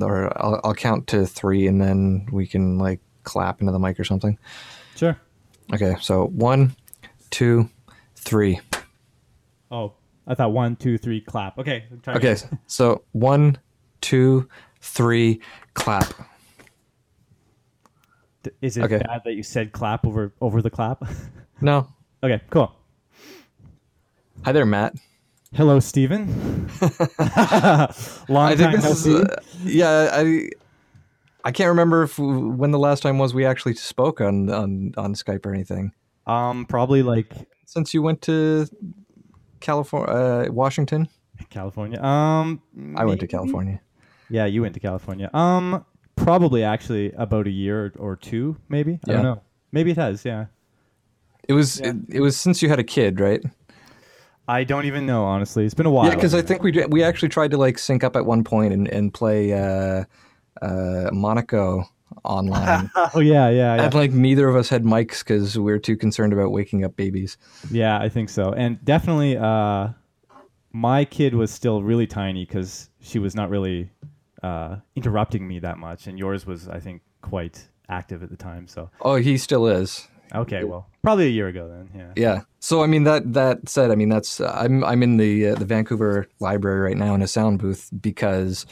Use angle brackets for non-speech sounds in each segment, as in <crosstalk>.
or I'll, I'll count to three, and then we can like clap into the mic or something. Sure. Okay, so one, two, three. Oh, I thought one, two, three, clap. Okay. Okay, again. <laughs> so one, two, three, clap. Is it okay. bad that you said clap over over the clap? <laughs> No. okay, cool. Hi there, Matt. Hello, Stephen. Long <laughs> I think time this no is see. uh, yeah. I I can't remember if when the last time was we actually spoke on on on Skype or anything. um, probably like Since you went to California, uh, Washington, California. Um, I went to? California. Yeah, you went to California. Um, probably actually about a year or, or two, maybe. I don't know. Maybe it has. Yeah. It was Yeah. it, it was since you had a kid, right? I don't even know. Honestly, it's been a while. Yeah, because I think we we actually tried to like sync up at one point and and play uh, uh, Monaco online. <laughs> oh yeah, yeah, yeah. And like neither of us had mics because we are too concerned about waking up babies. Yeah, I think so. And definitely, uh, my kid was still really tiny because she was not really uh, interrupting me that much, and yours was, I think, quite active at the time. So Oh, he still is. Okay, well, probably a year ago then. Yeah. Yeah. So I mean that that said, I mean that's I'm I'm in the uh, the Vancouver library right now in a sound booth because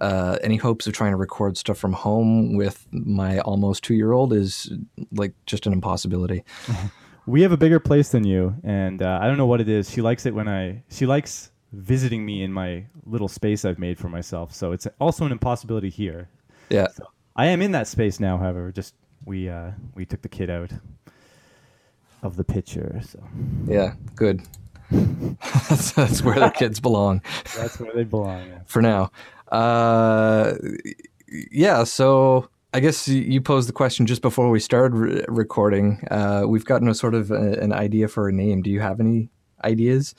uh, any hopes of trying to record stuff from home with my almost two year old is like just an impossibility. <laughs> We have a bigger place than you, and uh, I don't know what it is. She likes it when I. She likes visiting me in my little space I've made for myself. So it's also an impossibility here. Yeah. I am in that space now, however. Just we uh, we took the kid out of the picture, so Yeah. Good. <laughs> that's, that's where the kids belong <laughs> that's where they belong. Yeah. for now. Uh, yeah. So I guess you posed the question just before we started re- recording. Uh, we've gotten a sort of a, an idea for a name. Do you have any ideas?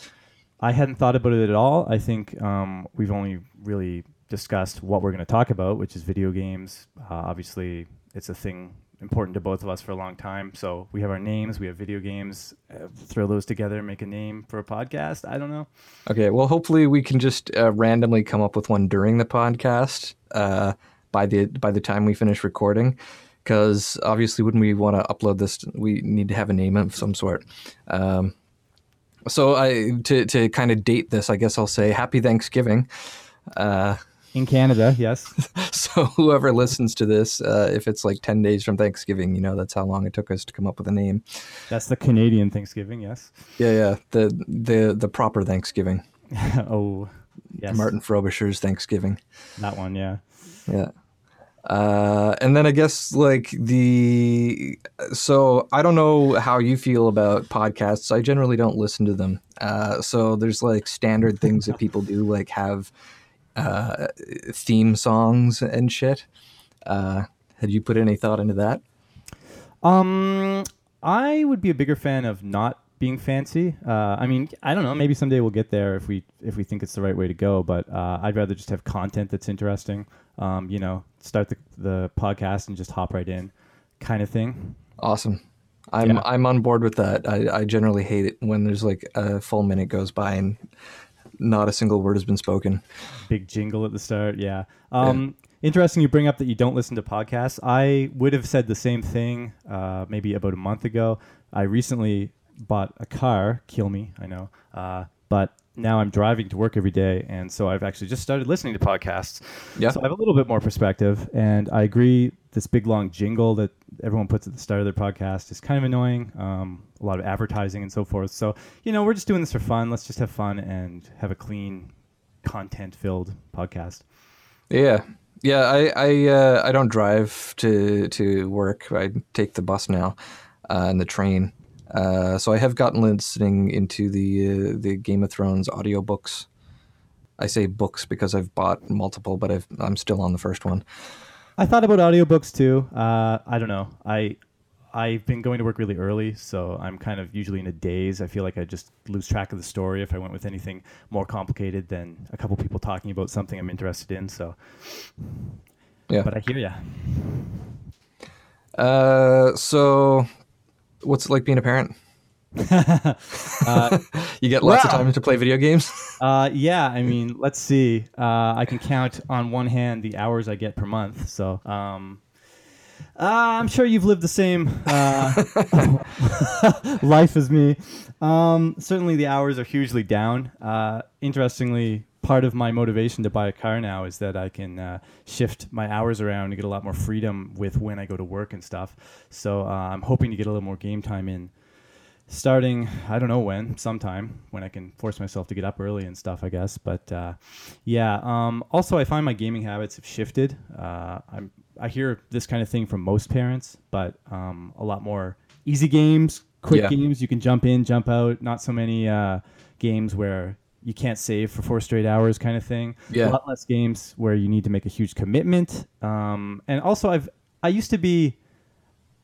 I hadn't thought about it at all. I think um, we've only really discussed what we're going to talk about, which is video games. Uh, obviously, it's a thing important to both of us for a long time. So we have our names, we have video games. Uh, throw those together, make a name for a podcast. I don't know. Okay, well, hopefully we can just uh, randomly come up with one during the podcast uh, by the by the time we finish recording, because obviously when we want to upload this, we need to have a name of some sort. Um, so I to to kind of date this, I guess I'll say Happy Thanksgiving. Uh, In Canada, yes. <laughs> so whoever listens to this, uh, if it's like ten days from Thanksgiving, you know that's how long it took us to come up with a name. That's the Canadian Thanksgiving, yes. Yeah, yeah, the the the proper Thanksgiving, <laughs> oh, yes. Martin Frobisher's Thanksgiving. That one, yeah. Yeah. Uh, and then I guess like the so I don't know how you feel about podcasts. I generally don't listen to them. Uh, so there's like standard things that people do, like have uh, theme songs and shit. Uh, had you put any thought into that? Um, I would be a bigger fan of not being fancy. Uh, I mean, I don't know. Maybe someday we'll get there if we if we think it's the right way to go. But uh, I'd rather just have content that's interesting. Um, you know, start the the podcast and just hop right in, kind of thing. Awesome. I'm Yeah. I'm on board with that. I, I generally hate it when there's like a full minute goes by and not a single word has been spoken. Big jingle at the start. Yeah. Um, Interesting you bring up that you don't listen to podcasts. I would have said the same thing uh, maybe about a month ago. I recently bought a car. Kill me, I know. Uh, but now I'm driving to work every day, and so I've actually just started listening to podcasts. Yeah. So I have a little bit more perspective, and I agree. This big long jingle that everyone puts at the start of their podcast is kind of annoying. Um, a lot of advertising and so forth. So you know, we're just doing this for fun. Let's just have fun and have a clean, content-filled podcast. Yeah, yeah. I I uh, I don't drive to to work. I take the bus now uh, and the train. Uh, so I have gotten listening into the uh, the Game of Thrones audiobooks. I say books because I've bought multiple, but I've, I'm still on the first one. I thought about audiobooks too. Uh, I don't know. I I've been going to work really early, so I'm kind of usually in a daze. I feel like I just lose track of the story if I went with anything more complicated than a couple people talking about something I'm interested in. So, Yeah. but I hear ya. Uh, so what's it like being a parent? <laughs> uh, <laughs> you get lots of time to play video games. <laughs> uh, yeah, I mean, let's see. Uh, I can count on one hand the hours I get per month. So um, uh, I'm sure you've lived the same uh, life as me. Um, certainly, the hours are hugely down. Uh, interestingly, part of my motivation to buy a car now is that I can uh, shift my hours around and get a lot more freedom with when I go to work and stuff. So uh, I'm hoping to get a little more game time in. Starting, I don't know when, sometime when I can force myself to get up early and stuff, I guess. But uh, yeah, um, also I find my gaming habits have shifted. Uh, I'm I hear this kind of thing from most parents, but um, a lot more easy games, quick Yeah. games you can jump in, jump out. Not so many uh, games where you can't save for four straight hours, kind of thing. Yeah. A lot less games where you need to make a huge commitment. Um, and also, I've I used to be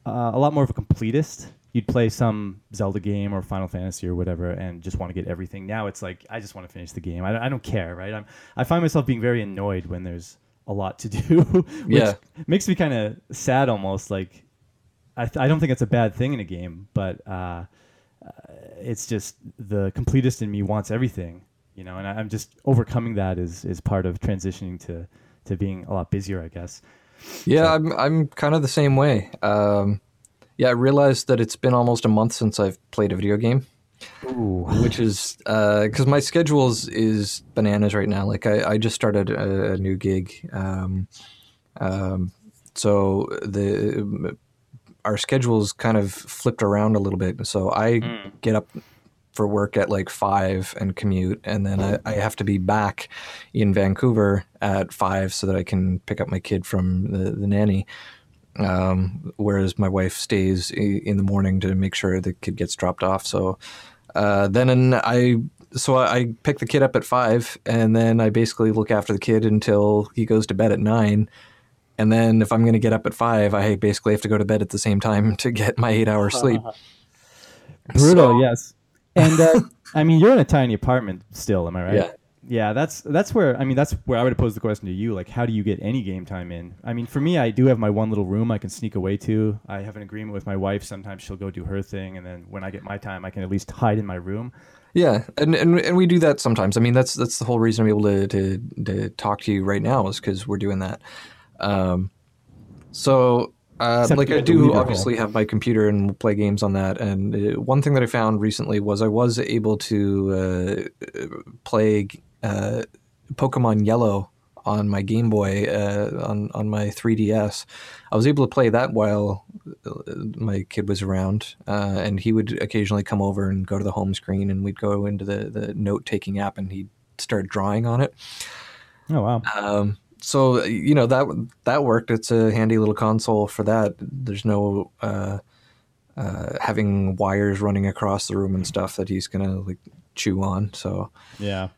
uh, a lot more of a completist. You'd play some Zelda game or Final Fantasy or whatever, and just want to get everything. Now it's like I just want to finish the game. I, I don't care, right? I'm I find myself being very annoyed when there's a lot to <laughs> do, which Yeah. makes me kind of sad almost. Like I th- I don't think it's a bad thing in a game, but uh, uh, it's just the completist in me wants everything, you know, and I, I'm just overcoming that is is part of transitioning to to being a lot busier, I guess. Yeah, I'm I'm kind of the same way. Um, yeah, I realized that it's been almost a month since I've played a video game, Ooh. which is because my schedule is, is bananas right now. Like I, I just started a, a new gig, um, um, so the our schedules kind of flipped around a little bit. So I get up for work at like five and commute, and then I, I have to be back in Vancouver at five so that I can pick up my kid from the, the nanny. Um, whereas my wife stays in the morning to make sure the kid gets dropped off. So uh, then and I so I pick the kid up at five, and then I basically look after the kid until he goes to bed at nine. And then if I'm going to get up at five, I basically have to go to bed at the same time <laughs> to get my eight hours <laughs> sleep. Brutal, So- yes. And uh, <laughs> I mean, you're in a tiny apartment still, am I right? Yeah. Yeah, that's that's where I mean that's where I would pose the question to you. Like, how do you get any game time in? I mean, for me, I do have my one little room I can sneak away to. I have an agreement with my wife. Sometimes she'll go do her thing, and then when I get my time, I can at least hide in my room. Yeah, and, and and we do that sometimes. I mean, that's that's the whole reason I'm able to to, to talk to you right now is because we're doing that. Um, so, uh, like I do, obviously have my computer and play games on that. And uh, one thing that I found recently was I was able to uh, play uh, Pokemon Yellow on my Game Boy uh, on on my 3DS. I was able to play that while uh, my kid was around, uh, and he would occasionally come over and go to the home screen, and we'd go into the the note taking app, and he'd start drawing on it. Oh wow. Um, so you know that that worked. It's a handy little console for that. There's no uh, uh, having wires running across the room and stuff that he's gonna like chew on. So Yeah.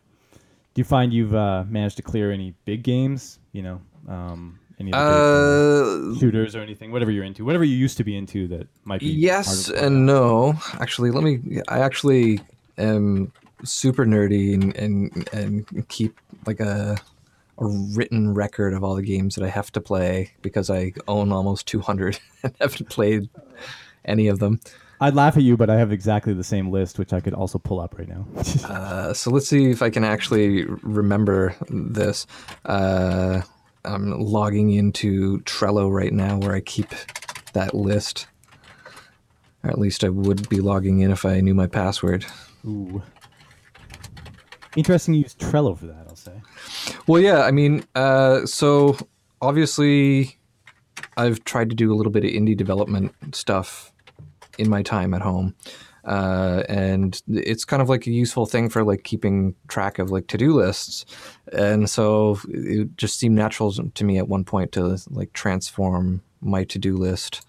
Do you find you've uh, managed to clear any big games? You know, um, any of the big, uh, shooters or anything, whatever you're into, whatever you used to be into that might be. yes and no. Actually, let me. I actually am super nerdy and and, and keep like a a written record of all the games that I have to play because I own almost 200 <laughs> and haven't played any of them. I'd laugh at you, but I have exactly the same list, which I could also pull up right now. <laughs> Uh, so let's see if I can actually remember this. Uh, I'm logging into Trello right now where I keep that list. Or at least I would be logging in if I knew my password. Ooh. Interesting you use Trello for that. Well, yeah, I mean, uh, so obviously I've tried to do a little bit of indie development stuff in my time at home. Uh, and it's kind of like a useful thing for like keeping track of like to-do lists. And so it just seemed natural to me at one point to like transform my to-do list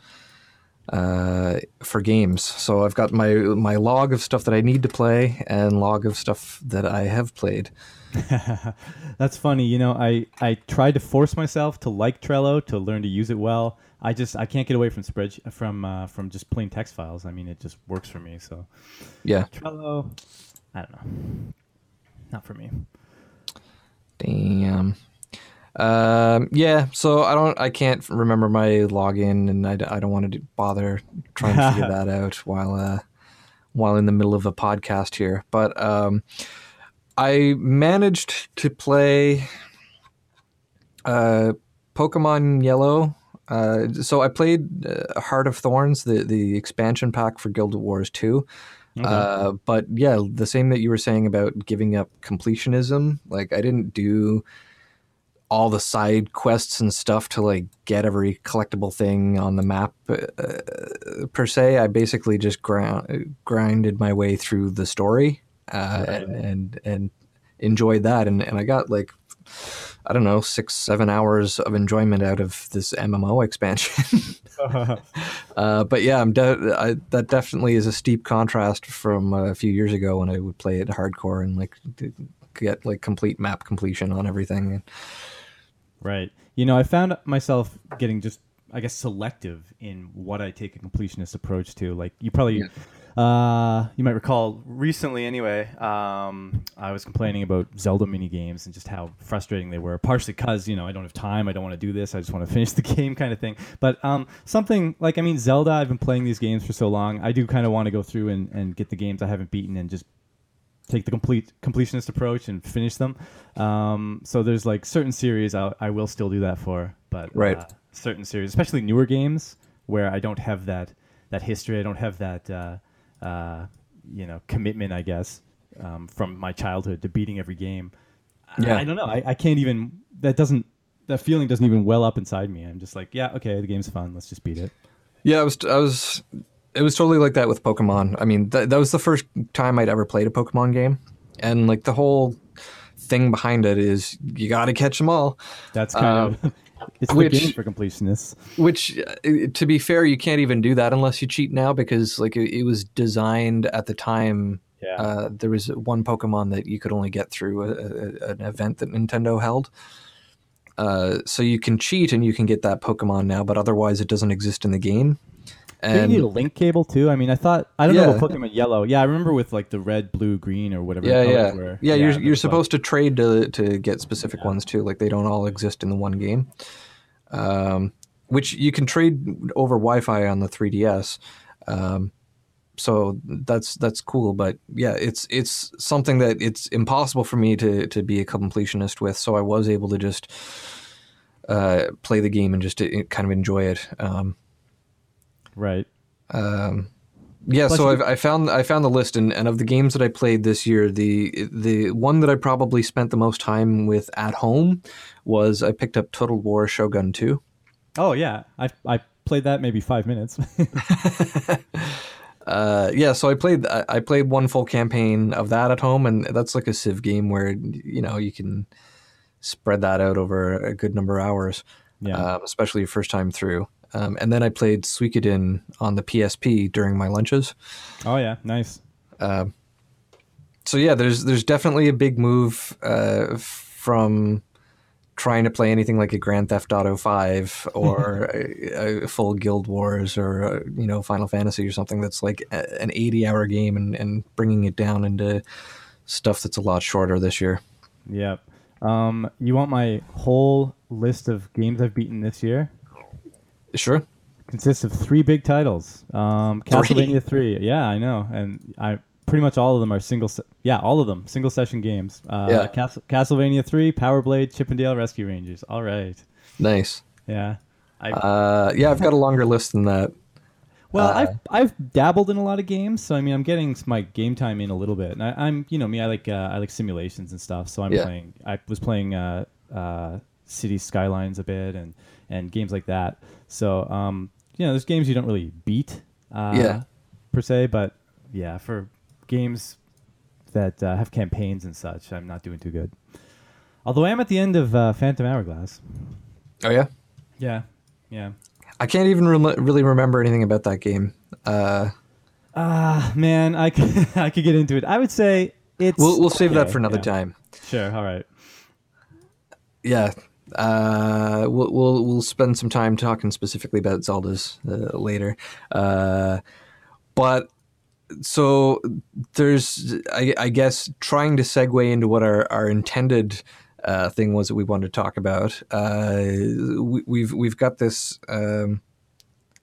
uh, for games. So I've got my my log of stuff that I need to play and log of stuff that I have played. <laughs> That's funny. You know, I, I tried to force myself to like Trello to learn to use it well. I just I can't get away from spread from uh, from just plain text files. I mean, it just works for me. So Yeah. Trello, I don't know, not for me. Damn. Um, yeah, so I don't, I can't remember my login, and I, I don't want to bother trying to figure <laughs> that out while uh, while in the middle of a podcast here, but um, I managed to play uh, Pokemon Yellow. Uh, so I played uh, Heart of Thorns, the the expansion pack for Guild Wars Two. Okay. Uh, but yeah, the same that you were saying about giving up completionism. Like I didn't do all the side quests and stuff to like get every collectible thing on the map uh, per se. I basically just ground, grinded my way through the story uh, right. and, and and enjoyed that. And and I got like I don't know six seven hours of enjoyment out of this MMO expansion. <laughs> uh, but yeah, I'm de- I, that definitely is a steep contrast from a few years ago when I would play it hardcore and like get like complete map completion on everything. Right. You know, I found myself getting just, I guess, selective in what I take a completionist approach to. Like, you probably. Yeah. Uh, you might recall recently, anyway, um, I was complaining about Zelda mini games and just how frustrating they were. Partially because you know I don't have time, I don't want to do this, I just want to <laughs> finish the game, kind of thing. But um, something like I mean, Zelda, I've been playing these games for so long, I do kind of want to go through and, and get the games I haven't beaten and just take the complete completionist approach and finish them. Um, so there's like certain series I, I will still do that for, but right. Uh, certain series, especially newer games where I don't have that that history, I don't have that uh, uh, you know commitment, I guess, um, from my childhood to beating every game. Yeah. I, I don't know. I, I can't even. That doesn't. That feeling doesn't even well up inside me. I'm just like, yeah, okay, the game's fun. Let's just beat it. Yeah, I was. I was it was totally like that with Pokemon. I mean, th- that was the first time I'd ever played a Pokemon game, and like the whole thing behind it is you got to catch them all. That's kind um, of it's which, the game for completionists. Which, uh, to be fair, you can't even do that unless you cheat now because like it, it was designed at the time. Yeah. Uh, there was one Pokemon that you could only get through a, a, an event that Nintendo held. Uh, so you can cheat and you can get that Pokemon now, but otherwise it doesn't exist in the game. And you need a link cable too. I mean, I thought I don't yeah. know about Pokemon Yellow. Yeah, I remember with like the red, blue, green, or whatever. Yeah, yeah. Were. yeah. You're you're supposed to trade to to get specific yeah. ones too. Like they don't all exist in the one game. Um, which you can trade over Wi-Fi on the 3DS. Um, so that's that's cool. But yeah, it's it's something that it's impossible for me to to be a completionist with. So I was able to just uh, play the game and just to, uh, kind of enjoy it. Um, Right. Um, yeah, Plus so you- i found I found the list, and, and of the games that I played this year, the the one that I probably spent the most time with at home was I picked up Total War Shogun Two. Oh yeah, I I played that maybe five minutes. <laughs> uh, yeah, so I played I played one full campaign of that at home, and that's like a Civ game where you know you can spread that out over a good number of hours. Yeah, um, especially your first time through. Um, and then I played Suikoden on the PSP during my lunches. Oh yeah, nice. Uh, so yeah, there's there's definitely a big move uh, from trying to play anything like a Grand Theft Auto Five <laughs> or a, a, full Guild Wars or a, uh, you know Final Fantasy or something that's like a, an 80 hour game and, and bringing it down into stuff that's a lot shorter this year. Yep. Um, you want my whole list of games I've beaten this year? Sure. Consists of three big titles. Um, Castlevania three. Yeah, I know, and I pretty much all of them are single. Se- yeah, all of them single session games. Uh, yeah. Cas- Castlevania three, Power Blade, Chip 'n Dale Rescue Rangers. All right. Nice. Yeah. I, uh, yeah, I've got a longer list than that. Well, uh, I've I've dabbled in a lot of games, so I mean, I'm getting my game time in a little bit, and I, am you know me, I like uh, I like simulations and stuff, so I'm yeah. playing. I was playing uh, uh, City Skylines a bit, and and games like that. So, um, you know, there's games you don't really beat, uh, yeah, per se, but yeah, for games that uh, have campaigns and such, I'm not doing too good. Although I am at the end of uh, Phantom Hourglass. Oh yeah. Yeah, yeah. I can't even re- really remember anything about that game. Uh, ah, man, I could, <laughs> I could get into it. I would say it's. We'll we'll save okay, that for another yeah. time. Sure. All right. Yeah, uh, we'll, we'll, we'll spend some time talking specifically about Zelda's uh, later. Uh, but so there's, I, I, guess, trying to segue into what our, our intended uh, thing was that we wanted to talk about. Uh, we, we've we've got this. Um,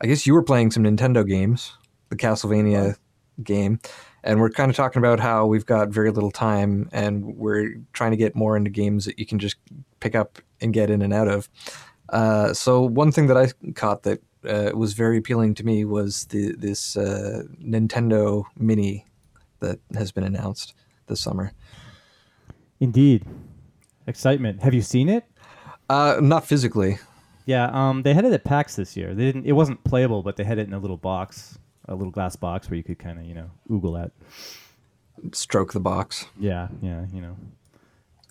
I guess you were playing some Nintendo games, the Castlevania game, and we're kind of talking about how we've got very little time, and we're trying to get more into games that you can just pick up and get in and out of. Uh, so one thing that I caught that uh, was very appealing to me was the this uh, Nintendo Mini that has been announced this summer. Indeed, excitement. Have you seen it? Uh, not physically. Yeah, um, they had it at PAX this year. They didn't. It wasn't playable, but they had it in a little box, a little glass box where you could kind of, you know, oogle at. Stroke the box. Yeah, yeah, you know,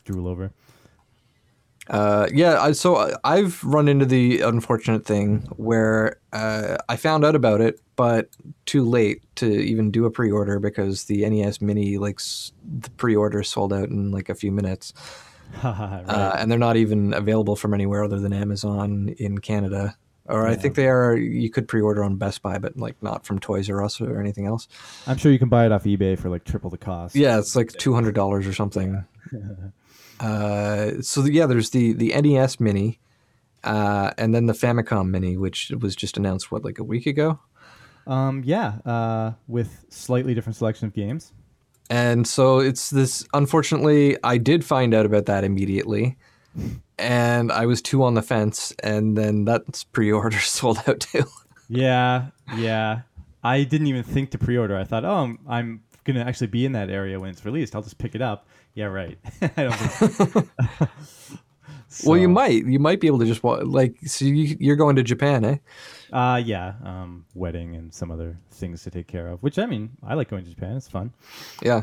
drool over. Uh, yeah, I, so I- I've run into the unfortunate thing where uh, I found out about it, but too late to even do a pre-order because the NES Mini, like the pre-order, sold out in like a few minutes, <laughs> right. uh, and they're not even available from anywhere other than Amazon in Canada. Or I think they are. You could pre-order on Best Buy, but like not from Toys R Us or anything else. I'm sure you can buy it off eBay for like triple the cost. Yeah, it's like two hundred dollars or something. <laughs> uh, so yeah, there's the the NES Mini, uh, and then the Famicom Mini, which was just announced what like a week ago. Um, yeah, uh, with slightly different selection of games. And so it's this. Unfortunately, I did find out about that immediately, and I was too on the fence, and then that's pre-order <laughs> sold out too. Yeah, yeah. I didn't even think to pre-order. I thought, oh, I'm, I'm gonna actually be in that area when it's released. I'll just pick it up. Yeah, right. <laughs> I don't think. <laughs> well, you might you might be able to just wa- like so you, you're going to Japan, eh? Uh, yeah. Um, wedding and some other things to take care of. Which I mean, I like going to Japan. It's fun. Yeah.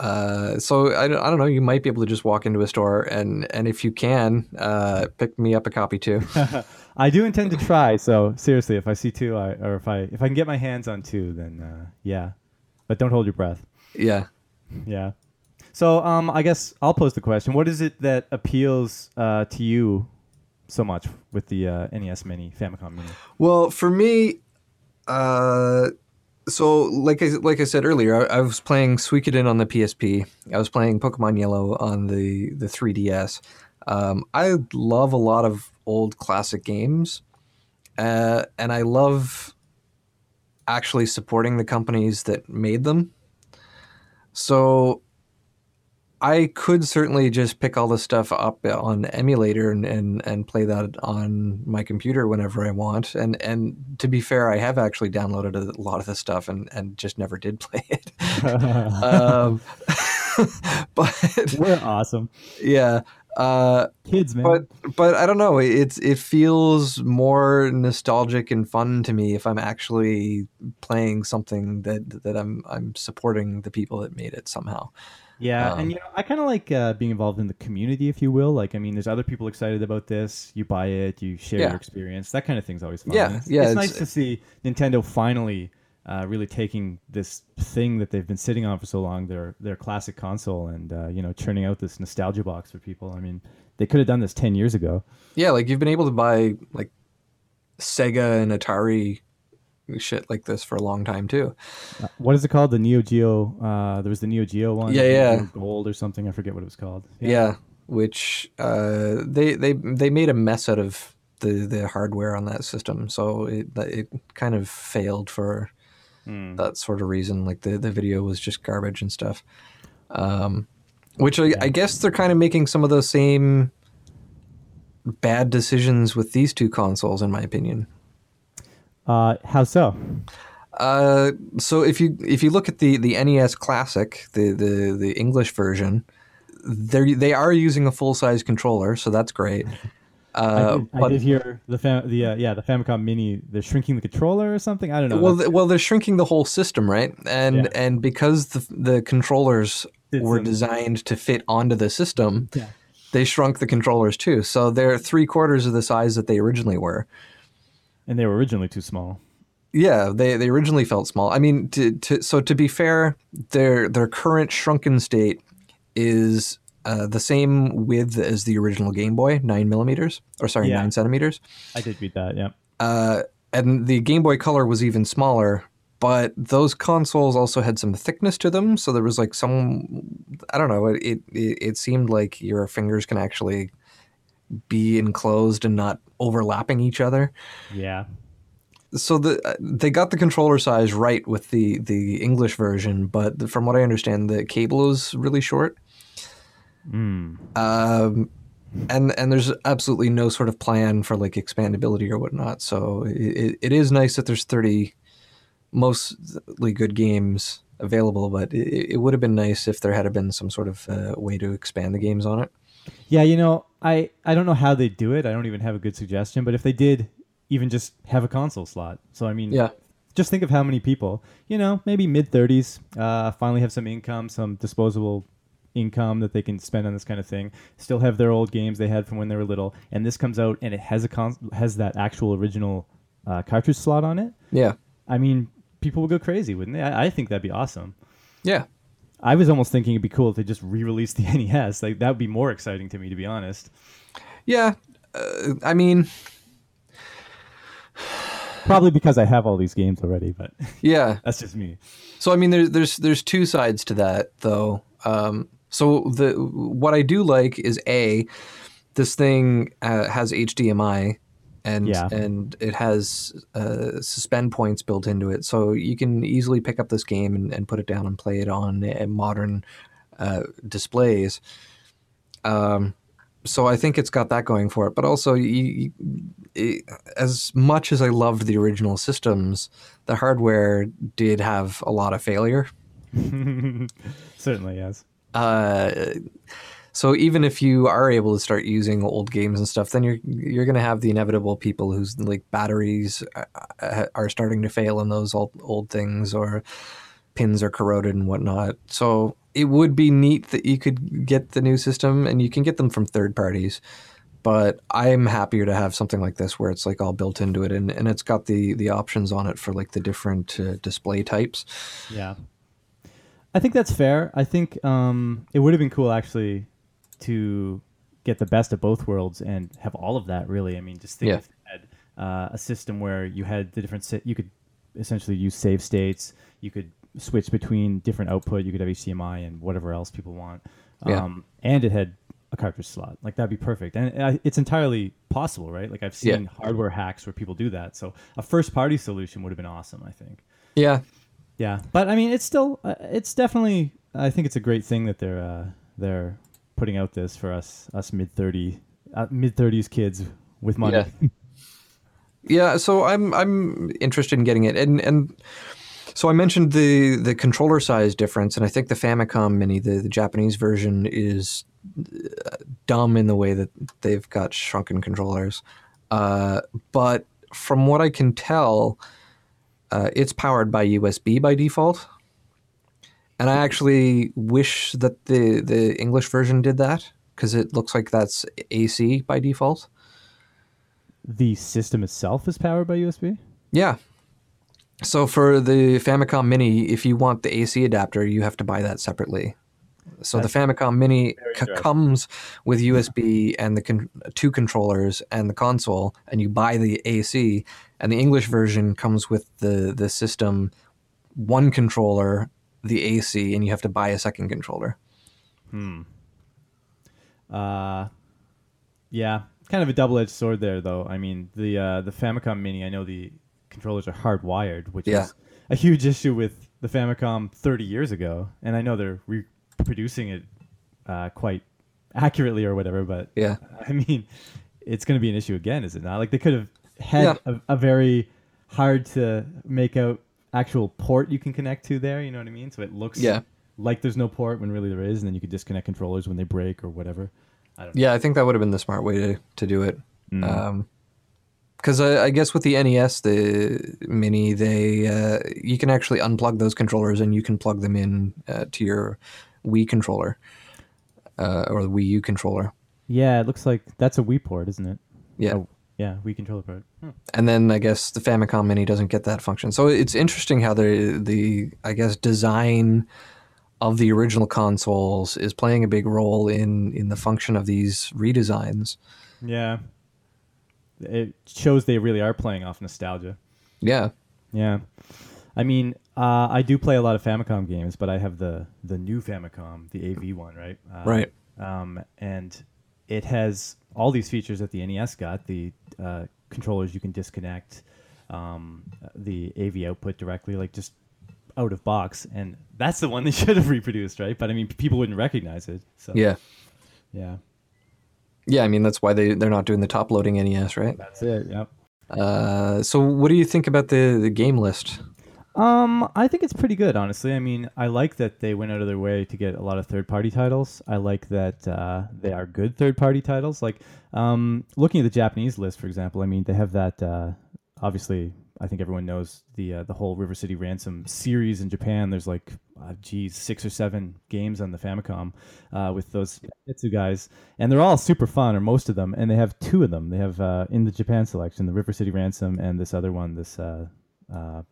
Uh, so I, don't- I don't know. You might be able to just walk into a store and and if you can, uh, pick me up a copy too. <laughs> I do intend to try. So seriously, if I see two, I, or if I if I can get my hands on two, then uh, yeah. But don't hold your breath. yeah. Yeah. So um, I guess I'll pose the question: What is it that appeals uh, to you so much with the uh, NES Mini, Famicom Mini? Well, for me, uh, so like I like I said earlier, I, I was playing Suikoden on the PSP. I was playing Pokemon Yellow on the the 3DS. Um, I love a lot of old classic games, uh, and I love actually supporting the companies that made them. So I could certainly just pick all this stuff up on emulator and, and, and play that on my computer whenever I want. And and to be fair, I have actually downloaded a lot of this stuff and, and just never did <laughs> play it. <laughs> um, <laughs> but We're awesome yeah, uh, kids, man. but but I don't know. It's it feels more nostalgic and fun to me if I'm actually playing something that that I'm I'm supporting the people that made it somehow. Yeah, um, and you know, I kind of like uh, being involved in the community, if you will. Like, I mean, there's other people excited about this. You buy it, you share Yeah. your experience. That kind of thing's always fun. Yeah, it's, yeah, It's, it's- nice to see Nintendo finally. Uh, really taking this thing that they've been sitting on for so long, their their classic console, and uh, you know, churning out this nostalgia box for people. I mean, they could have done this ten years ago. Yeah, like you've been able to buy like Sega and Atari shit like this for a long time too. Uh, what is it called? The Neo Geo. Uh, there was the Neo Geo one. Yeah, yeah. Gold or something. I forget what it was called. Yeah, which uh, they they they made a mess out of the the hardware on that system, so it it kind of failed for Hmm. that sort of reason. Like the the video was just garbage and stuff. Um, which I, I guess they're kind of making some of those same bad decisions with these two consoles, in my opinion. Uh, how so? Uh, so if you if you look at the the NES Classic, the the the English version, they they are using a full size controller, so that's great. <laughs> I, Uh, did, I did hear the fam- the uh, yeah the Famicom Mini. They're shrinking the controller or something. I don't know. well, th- well, they're shrinking the whole system, right? And Yeah. and because the the controllers Did were designed to fit onto the system, Yeah. they shrunk the controllers too. So they're three quarters of the size that they originally were. And they were originally too small. Yeah, they, they originally felt small. I mean, to, to, so to be fair, their their current shrunken state is uh, the same width as the original Game Boy, nine millimeters, or sorry, Yeah. nine centimeters. I did read that. Yeah. Uh, and the Game Boy Color was even smaller. But those consoles also had some thickness to them, so there was like some, I don't know, it it, it seemed like your fingers can actually be enclosed and not overlapping each other. Yeah. so the uh, they got the controller size right with the the English version, but from what I understand, the cable is really short. Mm. Um, and and there's absolutely no sort of plan for like expandability or whatnot. So it, it is nice that there's 30 mostly good games available, but it, it would have been nice if there had been some sort of uh, way to expand the games on it. Yeah, you know, I I don't know how they do it. I don't even have a good suggestion, but if they did even just have a console slot. So I mean, Yeah. just think of how many people, you know, maybe mid 30s, uh, finally have some income, some disposable income that they can spend on this kind of thing. Still have their old games they had from when they were little, and this comes out and it has a con- has that actual original uh, cartridge slot on it. Yeah. I mean, people would go crazy, wouldn't they? I, I think that'd be awesome. Yeah. I was almost thinking it'd be cool if they just re-released the <laughs> NES. Like that would be more exciting to me, to be honest. Yeah. Uh, I mean, Probably because I have all these games already, but <laughs> yeah. that's just me. So I mean, there's there's there's two sides to that though. Um, so the what I do like is a this thing uh, has HDMI and Yeah. and it has uh, suspend points built into it, so you can easily pick up this game and, and put it down and play it on uh, modern uh, displays. Um, so I think it's got that going for it, but also you, you, it, as much as I loved the original systems, the hardware did have a lot of failure. <laughs> Certainly, yes. Uh, so even if you are able to start using old games and stuff, then you're you're going to have the inevitable people whose like batteries uh, are starting to fail in those old old things, or pins are corroded and whatnot. So it would be neat that you could get the new system, and you can get them from third parties. But I'm happier to have something like this where it's like all built into it, and, and it's got the the options on it for like the different uh, display types. Yeah. I think that's fair. I think um, it would have been cool actually to get the best of both worlds and have all of that. Really, I mean, just think Yeah. if you had uh, a system where you had the different you could essentially use save states. You could switch between different output. You could have HDMI and whatever else people want. Yeah. Um, and it had a cartridge slot. Like that'd be perfect. And it's entirely possible, right? Like I've Yeah. seen hardware hacks where people do that. So a first party solution would have been awesome. I think. Yeah, Yeah, but I mean, it's still, uh, it's definitely. I think it's a great thing that they're uh, they're putting out this for us us mid thirty uh, mid thirties kids with money. Yeah. Yeah, so I'm I'm interested in getting it, and and so I mentioned the the controller size difference, and I think the Famicom Mini, the, the Japanese version, is uh, dumb in the way that they've got shrunken controllers. Uh, but from what I can tell, uh, it's powered by USB by default, and I actually wish that the the English version did that because it looks like that's AC by default. The system itself is powered by USB. Yeah. So for the Famicom Mini, if you want the AC adapter, you have to buy that separately. So the Famicom Mini c- comes with USB and the con- two controllers and the console, and you buy the AC. And the English version comes with the the system, one controller, the AC, and you have to buy a second controller. Hmm. Uh, yeah, kind of a double edged sword there, though. I mean, the uh, the Famicom Mini. I know the controllers are hardwired, which Yeah. is a huge issue with the Famicom 30 years ago, and I know they're reproducing it uh, quite accurately or whatever. But Yeah. <laughs> I mean, it's going to be an issue again, is it not? Like they could have had a, a very hard to make out actual port you can connect to there. You know what I mean? So it looks Yeah. like there's no port when really there is, and then you could disconnect controllers when they break or whatever. I don't know. Yeah, I think that would have been the smart way to, to do it. Mm. Because I, I guess with the NES, the Mini, they uh, you can actually unplug those controllers and you can plug them in uh, to your Wii controller uh, or the Wii U controller. Yeah, it looks like that's a Wii port, isn't it? Yeah. Yeah, Wii controller port. Hmm. And then I guess the Famicom Mini doesn't get that function. So it's interesting how the the I guess design of the original consoles is playing a big role in in the function of these redesigns. Yeah. It shows they really are playing off nostalgia. Yeah. Yeah. I mean, uh, I do play a lot of Famicom games, but I have the the new Famicom, the AV one, right? Uh, Right. Um, and it has all these features that the NES got. The uh, controllers you can disconnect. um, the AV output directly, like just out of box, and that's the one they <laughs> should have reproduced, right? But I mean, people wouldn't recognize it. So Yeah. yeah, Yeah, I mean that's why they they're not doing the top loading NES, right? that's it. Yep. Uh, so what do you think about the the game list? Um, I think it's pretty good, honestly. I mean, I like that they went out of their way to get a lot of third-party titles. I like that uh, they are good third-party titles. Like, um, looking at the Japanese list, for example, I mean, they have that. Uh, obviously, I think everyone knows the uh, the whole River City Ransom series in Japan. There's like, uh, geez, six or seven games on the Famicom uh, with those Itsu guys, and they're all super fun, or most of them. And they have two of them. They have uh, in the Japan selection, the River City Ransom, and this other one, this. Uh, uh,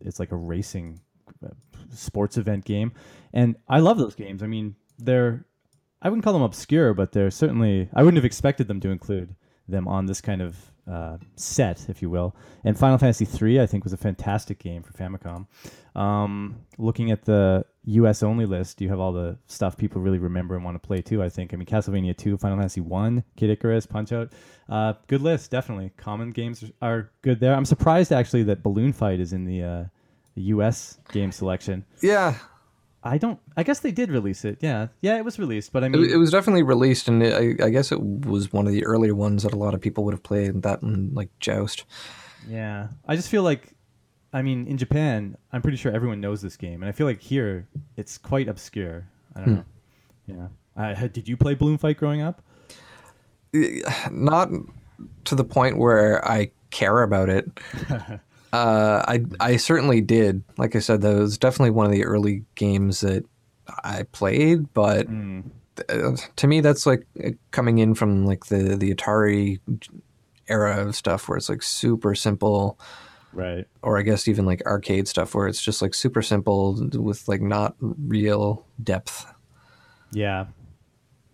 it's like a racing uh, sports event game. And i love those games. I mean they're i wouldn't call them obscure but they're certainly i wouldn't have expected them to include them on this kind of uh, set if you will. And final fantasy 3 i think was a fantastic game for famicom. Um, looking at the us only list you have all the stuff people really remember and want to play too i think i mean castlevania 2 final fantasy 1 kid icarus punch out uh, good list definitely common games are good there i'm surprised actually that balloon fight is in the uh, the us game selection Yeah, I don't. I guess they did release it. Yeah, yeah, it was released. But I it, mean, it was definitely released, and it, I, I guess it was one of the earlier ones that a lot of people would have played. That and like Joust. yeah. I just feel like, I mean, in Japan, I'm pretty sure everyone knows this game, and I feel like here it's quite obscure. I don't know. Yeah. Had- did you play Balloon Fight growing up? <sighs> Not to the point where I care about it. <laughs> uh, I I certainly did. Like I said, that was definitely one of the early games that I played, but. uh, to me that's like uh, coming in from like the the Atari era of stuff where it's like super simple Right. or I guess even like arcade stuff where it's just like super simple with like not real depth. Yeah.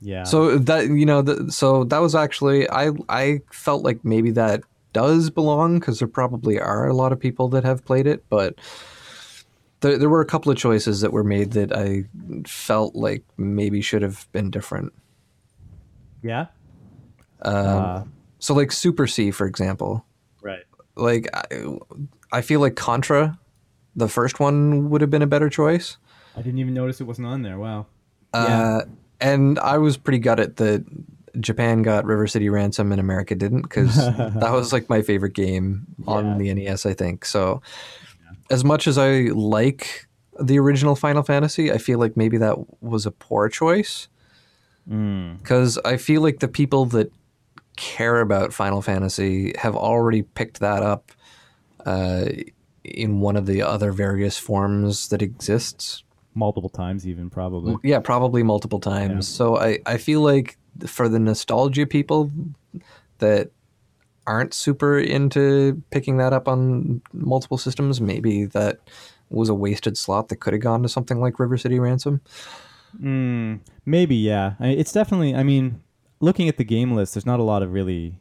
Yeah. So that you know the, so that was actually I I felt like maybe that does belong because there probably are a lot of people that have played it, but there, there were a couple of choices that were made that I felt like maybe should have been different. yeah. Um, Uh, so like Super C, for example. Like I, I feel like Contra, the first one would have been a better choice. I didn't even notice it wasn't on there. Wow. Uh, and I was pretty gutted that Japan got River City Ransom and America didn't because <laughs> that was like my favorite game on the NES, I think. So, as much as I like the original Final Fantasy, I feel like maybe that was a poor choice Mm. because I feel like the people that care about Final Fantasy have already picked that up uh, in one of the other various forms that exists. Multiple times, even probably. Yeah, probably multiple times. So I, I feel like for the nostalgia people that aren't super into picking that up on multiple systems, maybe that was a wasted slot that could have gone to something like River City Ransom. Mm, maybe, yeah. I, it's definitely. I mean, looking at the game list, there's not a lot of really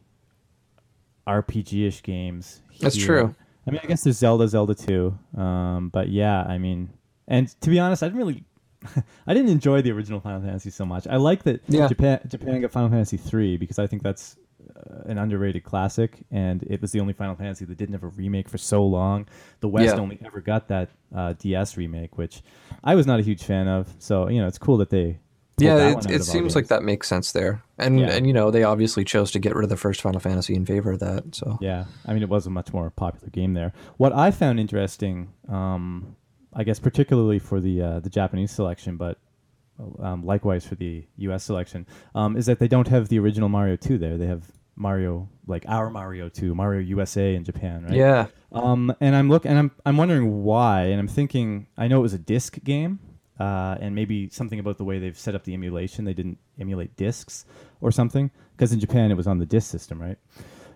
RPG-ish games. That's here. true. I mean, I guess there's Zelda, Zelda 2. Um, but yeah, I mean, and to be honest, I didn't really. <laughs> I didn't enjoy the original Final Fantasy so much. I like that Yeah. Japan Japan got Final Fantasy 3 because I think that's uh, an underrated classic, and it was the only Final Fantasy that didn't have a remake for so long. The West Yeah. only ever got that uh, DS remake, which I was not a huge fan of. So you know, it's cool that they. Yeah, it, it seems like that makes sense there. And Yeah. and you know, they obviously chose to get rid of the first Final Fantasy in favor of that. So Yeah, I mean, it was a much more popular game there. What I found interesting, um, I guess, particularly for the uh, the Japanese selection, but um, likewise for the U.S. selection, um, is that they don't have the original Mario 2 there. They have Mario, like our Mario 2, Mario USA in Japan, right? yeah, Um, and I'm look, and I'm I'm wondering why, and I'm thinking I know it was a disc game, uh, and maybe something about the way they've set up the emulation. They didn't emulate discs or something, because in Japan it was on the disc system, right?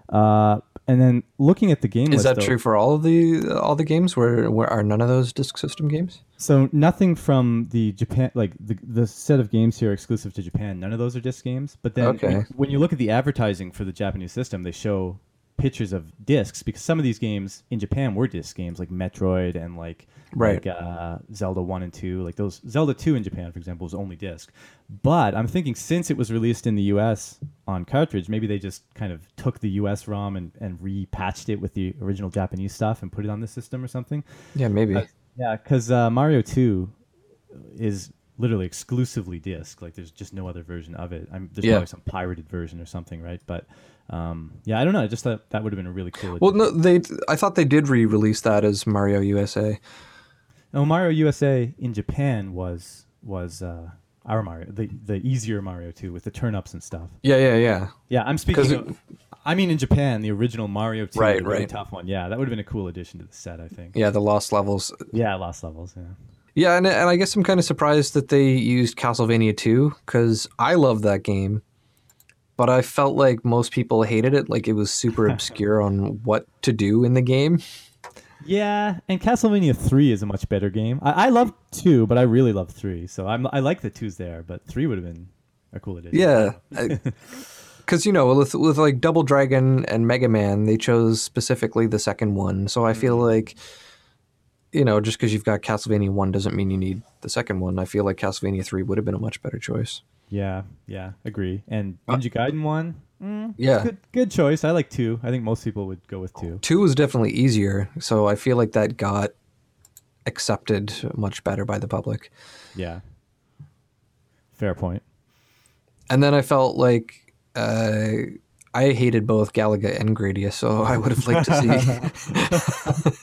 Uh, and then looking at the game is list, that though- true for all of the all the games? Where where are none of those disc system games? So nothing from the Japan, like the the set of games here exclusive to Japan. None of those are disc games. But then Okay. when, when you look at the advertising for the Japanese system, they show pictures of discs because some of these games in Japan were disc games like Metroid and like Right. like uh, Zelda one and two. Like those Zelda two in Japan, for example, was only disc. But I'm thinking since it was released in the U.S. on cartridge, maybe they just kind of took the U.S. ROM and, and repatched it with the original Japanese stuff and put it on the system or something. Yeah, maybe. Uh, Yeah, because uh, Mario Two is literally exclusively disc. Like, there's just no other version of it. I'm, there's Yeah. probably some pirated version or something, right? But um, yeah, I don't know. I just thought that would have been a really cool. Well, no, they. I thought they did re-release that as Mario USA. no, Mario USA in Japan was was uh, our Mario, the the easier Mario Two with the turnips and stuff. Yeah, yeah, yeah. Yeah, I'm speaking. it- I mean, in Japan, the original Mario Two, Right, really right. tough one. Yeah, that would have been a cool addition to the set. I think. Yeah, the lost levels. Yeah, Lost Levels. Yeah. Yeah, and, and I guess I'm kind of surprised that they used Castlevania 2 because I love that game, but I felt like most people hated it. Like it was super <laughs> obscure on what to do in the game. Yeah, and Castlevania Three is a much better game. I, I love two, but I really love three. So I'm I like the twos there, but three would have been a cool addition. Yeah, because <laughs> you know with with like Double Dragon and Mega Man, they chose specifically the second one. So I feel mm-hmm. like. You know, just because you've got Castlevania 1 doesn't mean you need the second one. I feel like Castlevania 3 would have been a much better choice. Yeah, yeah, agree. And Ninja Gaiden one, mm, Yeah. good good choice. I like two. I think most people would go with two. Two was definitely easier, so I feel like that got accepted much better by the public. Yeah, fair point. And then I felt like uh, I hated both Galaga and Gradius, so I would have liked to see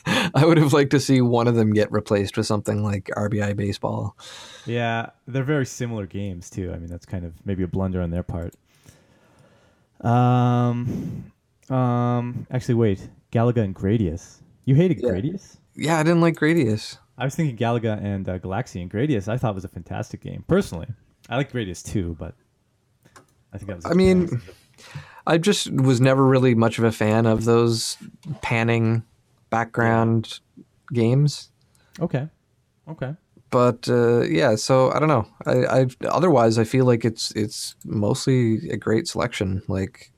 <laughs> I would have liked to see one of them get replaced with something like RBI baseball. Yeah, they're very similar games too. I mean, that's kind of maybe a blunder on their part. Um, um, actually, wait, Galaga and Gradius. You hated Yeah. Gradius? Yeah, I didn't like Gradius. I was thinking Galaga and uh, Galaxy and Gradius. I thought was a fantastic game. Personally, I like Gradius too, but I think that was. I mean, I just was never really much of a fan of those panning background games. okay, okay, but uh, yeah, so I don't know. I, I otherwise I feel like it's it's mostly a great selection. Like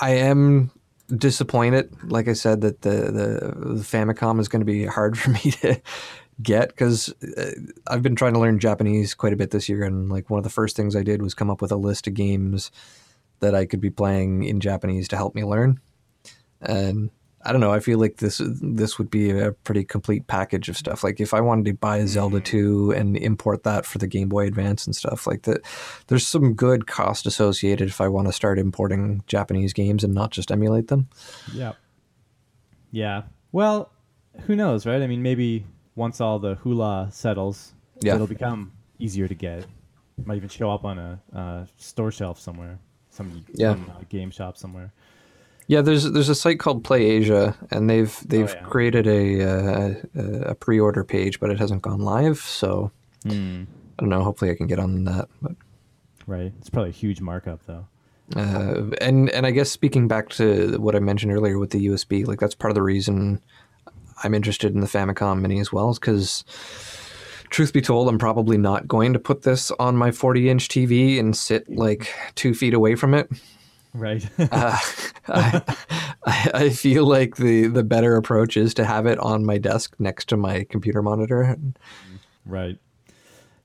I am disappointed, like I said, that the the, the Famicom is going to be <laughs> hard for me to get because uh, I've been trying to learn Japanese quite a bit this year, and like one of the first things I did was come up with a list of games that I could be playing in Japanese to help me learn. And I don't know. I feel like this this would be a pretty complete package of stuff. Like if I wanted to buy Zelda two and import that for the Game Boy Advance and stuff like that, there's some good cost associated if I want to start importing Japanese games and not just emulate them. yeah, yeah. Well, who knows, right? I mean, maybe once all the hula settles, Yeah. it'll become easier to get. Might even show up on a uh, store shelf somewhere, some, Yeah. some uh, game shop somewhere. Yeah, there's there's a site called Play Asia, and they've they've yeah. created a, uh, a a pre-order page, but it hasn't gone live. So Hmm. I don't know. Hopefully, I can get on that. But Right. It's probably a huge markup though. Uh, and and I guess speaking back to what I mentioned earlier with the USB, like that's part of the reason I'm interested in the Famicom Mini as well, is because truth be told, I'm probably not going to put this on my 40 inch TV and sit like two feet away from it. Right. Uh, <laughs> I, I I feel like the the better approach is to have it on my desk next to my computer monitor. Right.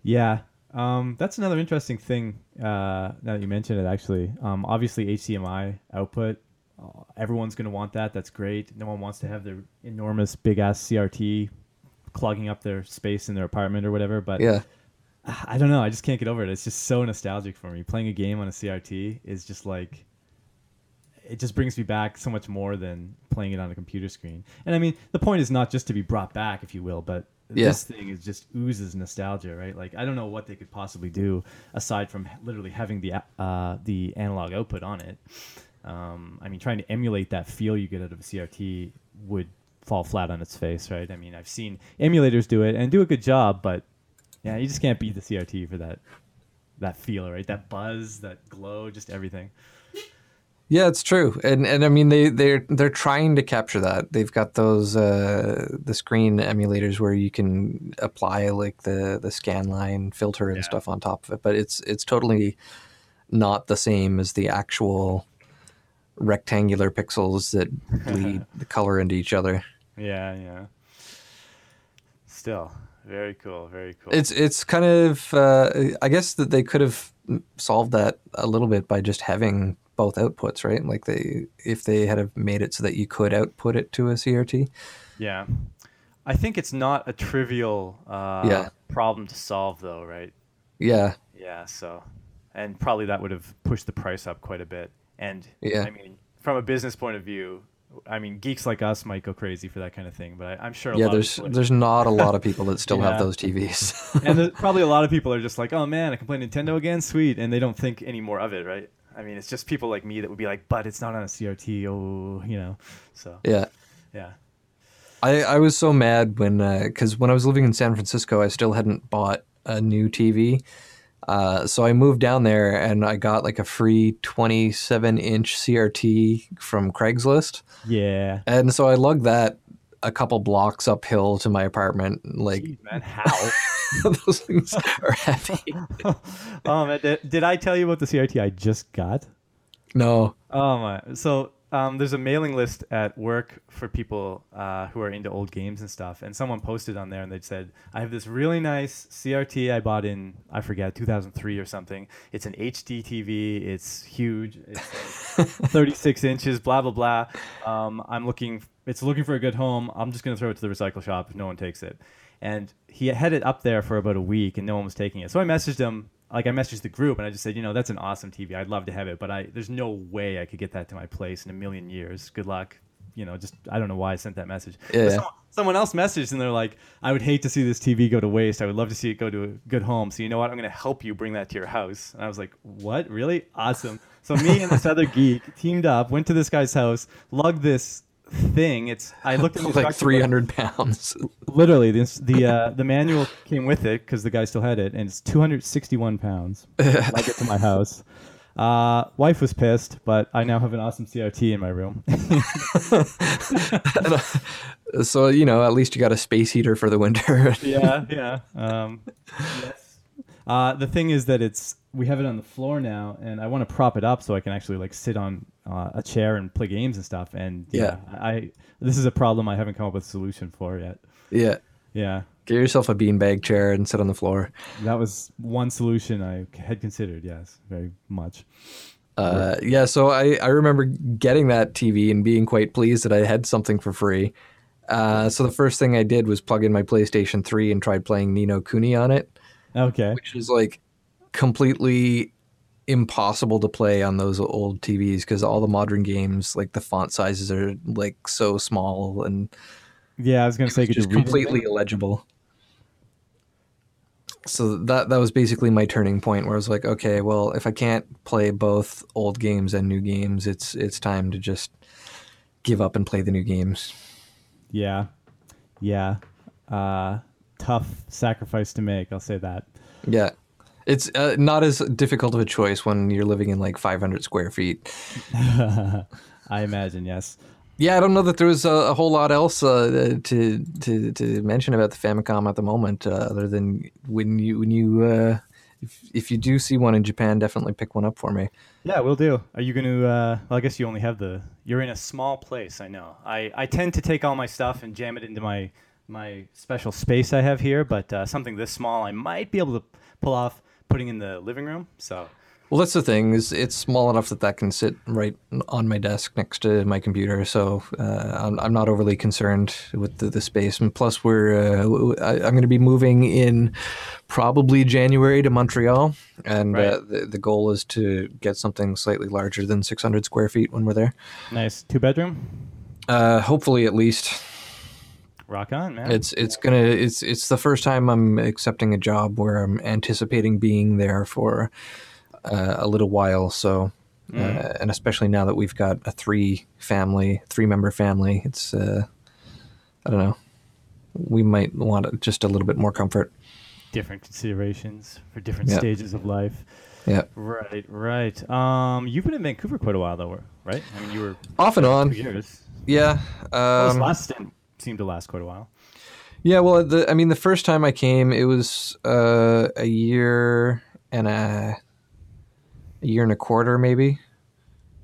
Yeah. Um, that's another interesting thing. Uh, now that you mention it, actually, um, obviously HDMI output. Uh, everyone's going to want that. That's great. No one wants to have their enormous big ass CRT clogging up their space in their apartment or whatever. But Yeah. I don't know. I just can't get over it. It's just so nostalgic for me. Playing a game on a CRT is just like it just brings me back so much more than playing it on a computer screen. And I mean, the point is not just to be brought back, if you will, but Yeah. this thing is just oozes nostalgia, right? Like I don't know what they could possibly do aside from literally having the uh, the analog output on it. Um, I mean, trying to emulate that feel you get out of a CRT would fall flat on its face, right? I mean, I've seen emulators do it and do a good job, but yeah, you just can't beat the CRT for that that feel, right? That buzz, that glow, just everything. Yeah, it's true, and and I mean they they're they're trying to capture that. They've got those uh, the screen emulators where you can apply like the the scan line filter and Yeah. stuff on top of it, but it's it's totally not the same as the actual rectangular pixels that bleed <laughs> the color into each other. Yeah, yeah. Still, very cool, very cool. It's it's kind of uh, I guess that they could have solved that a little bit by just having both outputs, right? Like they if they had have made it so that you could output it to a CRT. yeah. I think it's not a trivial uh, Yeah. problem to solve, though, right? Yeah, Yeah, so, and probably that would have pushed the price up quite a bit. And Yeah. I mean, from a business point of view, I mean, geeks like us might go crazy for that kind of thing, but I, I'm sure a yeah. lot There's of people, there's not a lot of people that still Yeah. have those TVs. <laughs> and <laughs> probably a lot of people are just like, oh man, I can play Nintendo again, sweet, and they don't think any more of it, right? I mean, it's just people like me that would be like, but it's not on a CRT, oh, you know, so yeah. yeah, I, I was so mad when uh, because when I was living in San Francisco, I still hadn't bought a new TV. Uh, so I moved down there and I got like a free 27 inch CRT from Craigslist, yeah. and so I lugged that a couple blocks uphill to my apartment. Like Jeez, man, how? <laughs> those things are heavy. <laughs> oh man, did, did I tell you about the CRT I just got? No, Oh my! So um, there's a mailing list at work for people uh, who are into old games and stuff, and someone posted on there and they said, "I have this really nice CRT I bought in I forget 2003 or something. It's an HD TV. It's huge. It's like <laughs> 36 inches. Blah blah blah. Um, I'm looking. It's looking for a good home. I'm just gonna throw it to the recycle shop if no one takes it." And he had it up there for about a week, and no one was taking it. So I messaged him like I messaged the group and I just said, you know, that's an awesome TV. I'd love to have it, but I there's no way I could get that to my place in a million years. Good luck. You know, just I don't know why I sent that message. Yeah. Someone, someone else messaged and they're like, I would hate to see this TV go to waste. I would love to see it go to a good home. So you know what? I'm going to help you bring that to your house. And I was like, what? Really? Awesome. So me and this other <laughs> geek teamed up, went to this guy's house, lugged this thing. It's I looked <laughs> at the like 300 pounds. <laughs> literally this, the uh, the manual came with it because the guy still had it and it's 261 pounds <laughs> i get to my house uh, wife was pissed but i now have an awesome crt in my room so you know, at least you got a space heater for the winter. yeah yeah um, yes. uh, the thing is that it's we have it on the floor now and i want to prop it up so i can actually like sit on uh, a chair and play games and stuff. And yeah, i this is a problem i haven't come up with a solution for yet. Yeah. yeah. Get yourself a beanbag chair and sit on the floor. that was one solution i had considered yes very much. Uh, yeah, so I, I remember getting that TV and being quite pleased that I had something for free. Uh, so the first thing I did was plug in my PlayStation 3 and tried playing Ni no Kuni on it, okay. Which is like completely impossible to play on those old TVs because all the modern games, like the font sizes are like so small and Yeah, I was gonna say, could just completely illegible. So that that was basically my turning point where I was like, okay, well, if I can't play both old games and new games, it's it's time to just give up and play the new games. Yeah, yeah. Uh, tough sacrifice to make. I'll say that. Yeah. It's uh, not as difficult of a choice when you're living in like 500 square feet. <laughs> I imagine. Yes. Yeah, I don't know that there was a, a whole lot else uh, to to to mention about the Famicom at the moment, uh, other than when you when you uh, if if you do see one in Japan, definitely pick one up for me. Yeah, we'll do. Are you gonna? Uh, well, I guess you only have the. You're in a small place. I know. I I tend to take all my stuff and jam it into my my special space I have here, but uh, something this small, I might be able to pull off putting in the living room. So. Well, that's the thing is it's small enough that that can sit right on my desk next to my computer, so uh, I'm, I'm not overly concerned with the, the space. And plus, we're uh, I, am going to be moving in probably January to Montreal, and uh, the, the goal is to get something slightly larger than 600 square feet when we're there. Nice two bedroom. Uh, hopefully, at least Rock on, man. it's it's gonna it's it's the first time I'm accepting a job where I'm anticipating being there for uh, a little while. So, uh, and especially now that we've got a three family, three member family, it's uh, I don't know. We might want just a little bit more comfort. different considerations for different Yeah. stages of life. Yeah, Right, right. Um, you've been in Vancouver quite a while, though, right? I mean, you were off and on. years. Yeah, um, last stint seemed to last quite a while. yeah. Well, the, I mean, the first time I came, it was uh, a year and a a year and a quarter, maybe.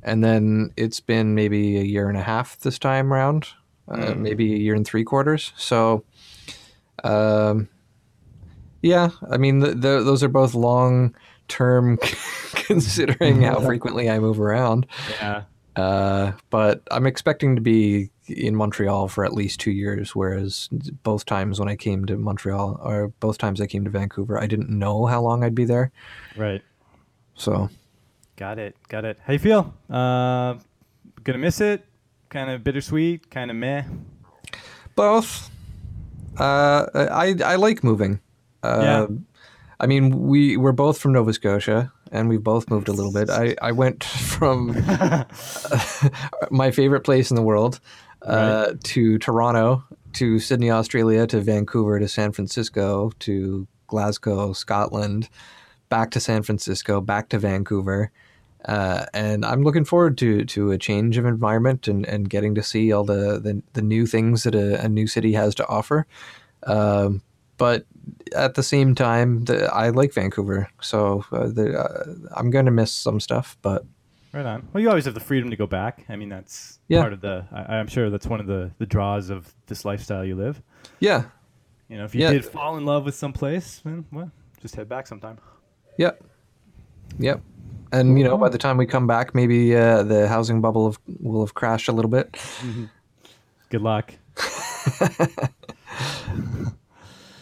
and then it's been maybe a year and a half this time around, uh, Mm. maybe a year and three quarters. So, um, yeah, I mean, the, the, those are both long term, <laughs> considering how <laughs> frequently I move around. Yeah. Uh, but I'm expecting to be in Montreal for at least two years, whereas both times when I came to Montreal, or both times I came to Vancouver, I didn't know how long I'd be there. Right. So, Got it. Got it. How you feel? Uh, gonna miss it? Kind of bittersweet. Kind of meh. both. Uh, I I like moving. Uh, Yeah. I mean, we we're both from Nova Scotia, and we've both moved a little bit. I I went <laughs> from <laughs> <laughs> my favorite place in the world uh, to Toronto, to Sydney, Australia, to Vancouver, to San Francisco, to Glasgow, Scotland, back to San Francisco, back to Vancouver. Uh, and I'm looking forward to to a change of environment and, and getting to see all the, the, the new things that a, a new city has to offer. Um, but at the same time, the, I like Vancouver, so uh, the, uh, I'm going to miss some stuff. But Right on. Well, you always have the freedom to go back. I mean, that's Yeah. part of the. I, I'm sure that's one of the the draws of this lifestyle you live. yeah, You know, if you Yeah. did fall in love with some place, then well, just head back sometime. Yep. Yep. And you know, by the time we come back, maybe uh, the housing bubble have, will have crashed a little bit. Good luck. <laughs>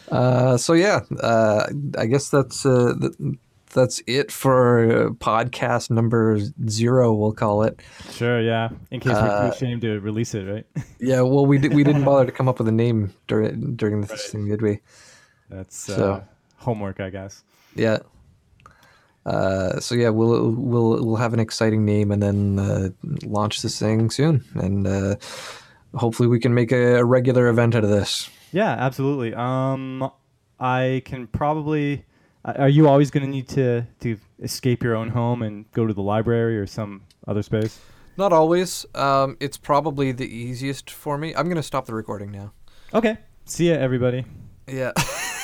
Uh, so yeah, uh, I guess that's uh, th- that's it for uh, podcast number zero. We'll call it. Sure. Yeah. In case we're Uh, too ashamed to release it, right? <laughs> Yeah. Well, we di- we didn't bother to come up with a name during during this thing, did we? That's so- uh, homework, I guess. Yeah. Uh, so yeah, we'll we'll we'll have an exciting name and then uh, launch this thing soon, and uh, hopefully we can make a, a regular event out of this. Yeah, absolutely. Um, I can probably. Uh, Are you always going to need to to escape your own home and go to the library or some other space? Not always. Um, it's probably the easiest for me. I'm gonna stop the recording now. Okay. See ya, everybody. Yeah.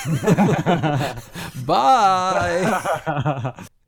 <laughs> Bye. <laughs>